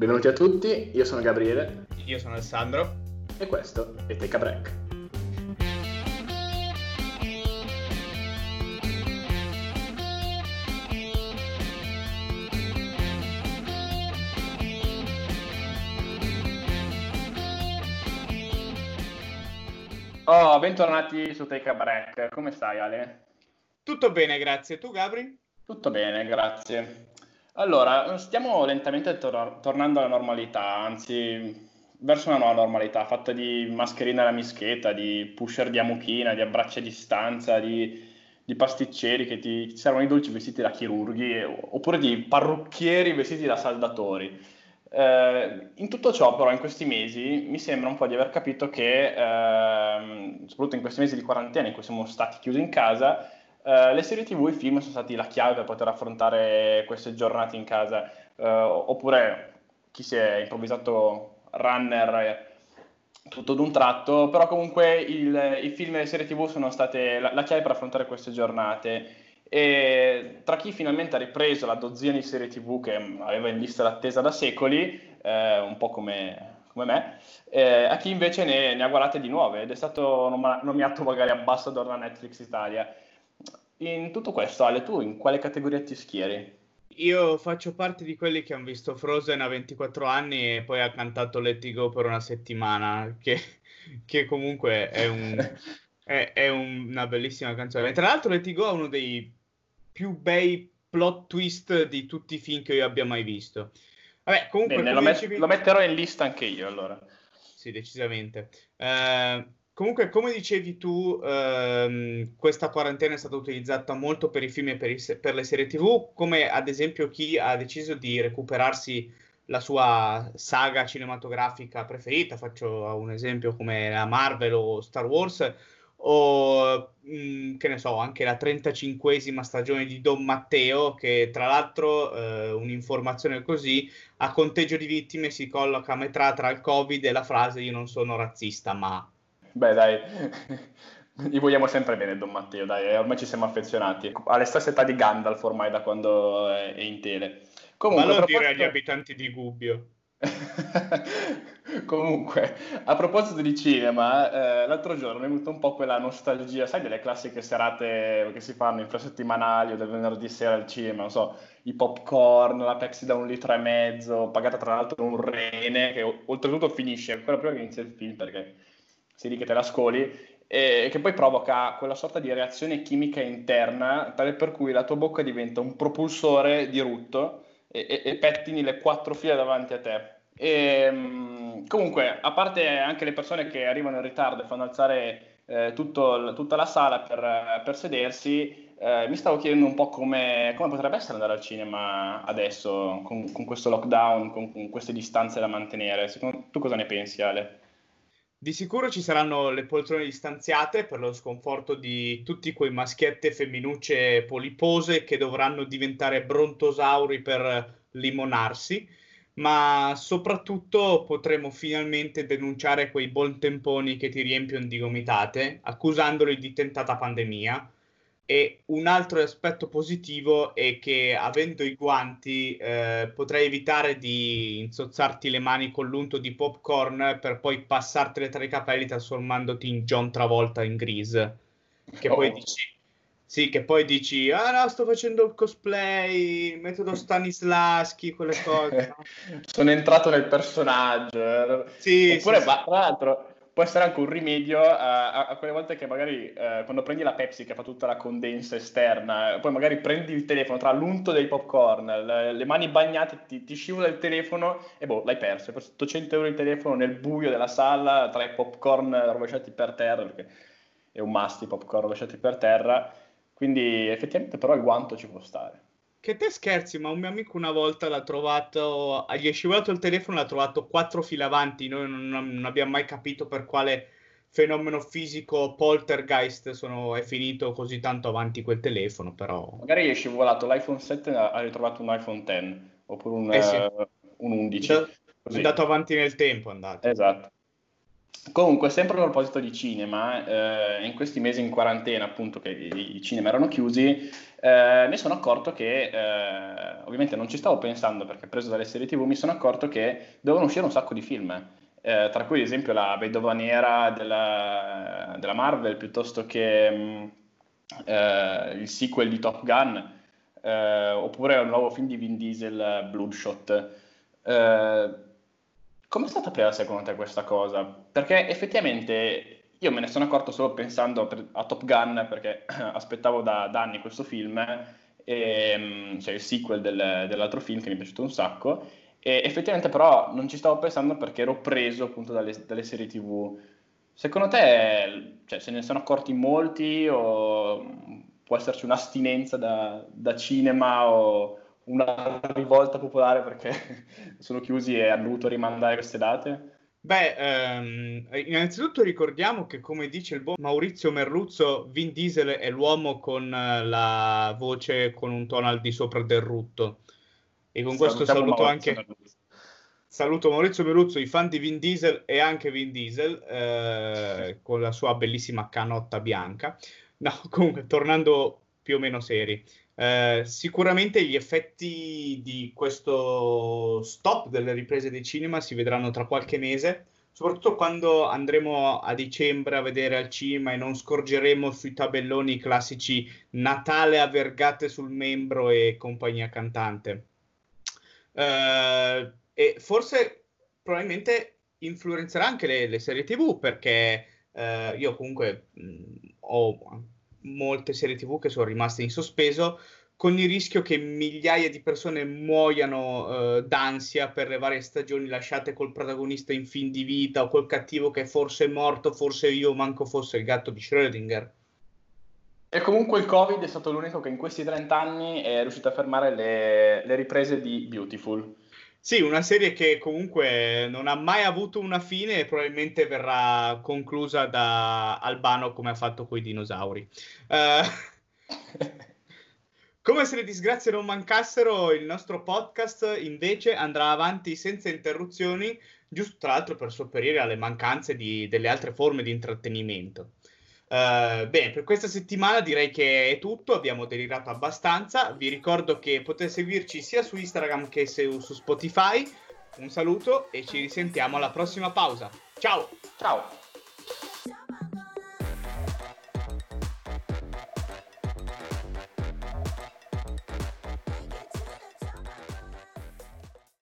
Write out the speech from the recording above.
Benvenuti a tutti, io sono Gabriele. Io sono Alessandro. E questo è Take a Break. Oh, bentornati su Take a Break. Come stai, Ale? Tutto bene, grazie. Tu, Gabri? Tutto bene, grazie. Allora, stiamo lentamente tor- tornando alla normalità, anzi verso una nuova normalità, fatta di mascherine alla mischetta, di pusher di amuchina, di abbracci a distanza, di, di pasticceri che ti, servono i dolci vestiti da chirurghi, oppure di parrucchieri vestiti da saldatori. Eh, in tutto ciò, però, in questi mesi mi sembra un po' di aver capito che, eh, soprattutto in questi mesi di quarantena in cui siamo stati chiusi in casa, eh, le serie TV e i film sono stati la chiave per poter affrontare queste giornate in casa, eh, oppure chi si è improvvisato runner tutto d'un tratto, però comunque il, i film e le serie TV sono state la, la chiave per affrontare queste giornate. E tra chi finalmente ha ripreso la dozzina di serie TV che aveva in lista d'attesa da secoli, eh, un po' come, come me, eh, a chi invece ne, ne, ha guardate di nuove ed è stato nominato magari ambassador da Netflix Italia. In tutto questo, Ale, tu in quale categoria ti schieri? Io faccio parte di quelli che hanno visto Frozen a 24 anni e poi ha cantato Let It Go per una settimana, che, che comunque è, un, è, è, una bellissima canzone. Tra l'altro Let It Go è uno dei più bei plot twist di tutti i film che io abbia mai visto. Vabbè, comunque... Bene, lo, met- dicevi... lo, metterò in lista anche io allora. Sì, decisamente. Uh, Comunque, come dicevi tu, ehm, questa quarantena è stata utilizzata molto per i film e per, i, per, le serie TV, come ad esempio chi ha deciso di recuperarsi la sua saga cinematografica preferita, faccio un esempio come la Marvel o Star Wars, o mh, mm, che ne so, anche la 35esima stagione di Don Matteo, che tra l'altro, eh, un'informazione così, a conteggio di vittime si colloca a metà tra il Covid e la frase io non sono razzista, ma... Beh, dai, gli vogliamo sempre bene Don Matteo, dai, eh, ormai ci siamo affezionati. Ha la stessa età di Gandalf ormai da quando è in tele. Comunque, Ma lo dire agli abitanti di Gubbio. Comunque, a proposito di cinema, eh, l'altro giorno è venuta un po' quella nostalgia, sai, delle classiche serate che si fanno infrasettimanali o del venerdì sera al cinema, non so, i popcorn, la Pepsi da un litro e mezzo, pagata tra l'altro un rene, che oltretutto finisce ancora prima che inizia il film perché sei lì che te la scoli, e che poi provoca quella sorta di reazione chimica interna, tale per cui la tua bocca diventa un propulsore di rutto e, e, e pettini le quattro file davanti a te. E, ehm, comunque, a parte anche le persone che arrivano in ritardo e fanno alzare eh, tutto, tutta la sala per, per sedersi, eh, mi stavo chiedendo un po' come, come, potrebbe essere andare al cinema adesso, con, con questo lockdown, con, con, queste distanze da mantenere. Secondo, tu cosa ne pensi, Ale? Di sicuro ci saranno le poltrone distanziate per lo sconforto di tutti quei maschietti e femminucce polipose che dovranno diventare brontosauri per limonarsi, ma soprattutto potremo finalmente denunciare quei buontemponi che ti riempiono di gomitate, accusandoli di tentata pandemia e un altro aspetto positivo è che avendo i guanti eh, potrai evitare di insozzarti le mani con l'unto di popcorn per poi passartele tra i capelli trasformandoti in John Travolta in Grease. Che oh. poi dici, sì, che poi dici, ah no, sto facendo il cosplay, metodo Stanislaschi, quelle cose. No? Sono entrato nel personaggio. Sì, Oppure, sì, tra l'altro, può essere anche un rimedio a, a quelle volte che magari eh, quando prendi la Pepsi che fa tutta la condensa esterna, poi magari prendi il telefono tra l'unto dei popcorn, le, le mani bagnate, ti, ti, scivola il telefono e boh, l'hai perso. Hai perso 800 euro il telefono nel buio della sala tra i popcorn rovesciati per terra, perché è un must i popcorn rovesciati per terra. Quindi effettivamente però il guanto ci può stare. Che te scherzi, ma un mio amico una volta l'ha trovato, gli è scivolato il telefono, l'ha trovato quattro file avanti, noi non, non abbiamo mai capito per quale fenomeno fisico poltergeist sono, è finito così tanto avanti quel telefono, però... Magari gli è scivolato l'iPhone 7 e ha ritrovato un iPhone X, oppure un, eh sì. uh, un 11. È andato avanti nel tempo, è andato. Esatto. Comunque, sempre a proposito di cinema, eh, in questi mesi in quarantena, appunto, che i, cinema erano chiusi, eh, mi sono accorto che, eh, ovviamente non ci stavo pensando perché preso dalle serie TV, mi sono accorto che dovevano uscire un sacco di film, eh, tra cui ad esempio la Vedova Nera della, della Marvel, piuttosto che mh, mm, eh, il sequel di Top Gun, eh, oppure un nuovo film di Vin Diesel, Bloodshot. Come è stata presa secondo te questa cosa? Perché effettivamente io me ne sono accorto solo pensando a Top Gun, perché aspettavo da, da anni questo film, e, mm, cioè il sequel del, dell'altro film che mi è piaciuto un sacco, e effettivamente però non ci stavo pensando perché ero preso appunto dalle, dalle serie tv. Secondo te cioè, se ne sono accorti molti o può esserci un'astinenza da, da cinema o una rivolta popolare perché sono chiusi e hanno dovuto rimandare queste date? Beh, ehm, innanzitutto ricordiamo che, come dice il buon Maurizio Merluzzo, Vin Diesel è l'uomo con la voce con un tono al di sopra del rutto. E con questo saluto Maurizio anche. Merluzzo. Saluto Maurizio Merluzzo, i fan di Vin Diesel e anche Vin Diesel eh, con la sua bellissima canotta bianca. No, comunque, tornando più o meno seri. Eh, sicuramente gli effetti di questo stop delle riprese dei cinema si vedranno tra qualche mese, soprattutto quando andremo a dicembre a vedere al cinema e non scorgeremo sui tabelloni classici Natale a vergate sul membro e compagnia cantante. Uh, e forse probabilmente influenzerà anche le, le serie tv perché uh, io comunque mh, ho molte serie tv che sono rimaste in sospeso con il rischio che migliaia di persone muoiano uh, d'ansia per le varie stagioni lasciate col protagonista in fin di vita o col cattivo che forse è morto, forse io manco fosse il gatto di Schrödinger. E comunque il Covid è stato l'unico che in questi 30 anni è riuscito a fermare le, le riprese di Beautiful. Sì, una serie che comunque non ha mai avuto una fine e probabilmente verrà conclusa da Albano come ha fatto con i dinosauri. Uh, come se le disgrazie non mancassero, il nostro podcast invece andrà avanti senza interruzioni, giusto tra l'altro per sopperire alle mancanze di, delle altre forme di intrattenimento. Uh, bene, per questa settimana direi che è tutto, abbiamo delirato abbastanza. Vi ricordo che potete seguirci sia su Instagram che su, Spotify. Un saluto e ci risentiamo alla prossima pausa. Ciao! Ciao!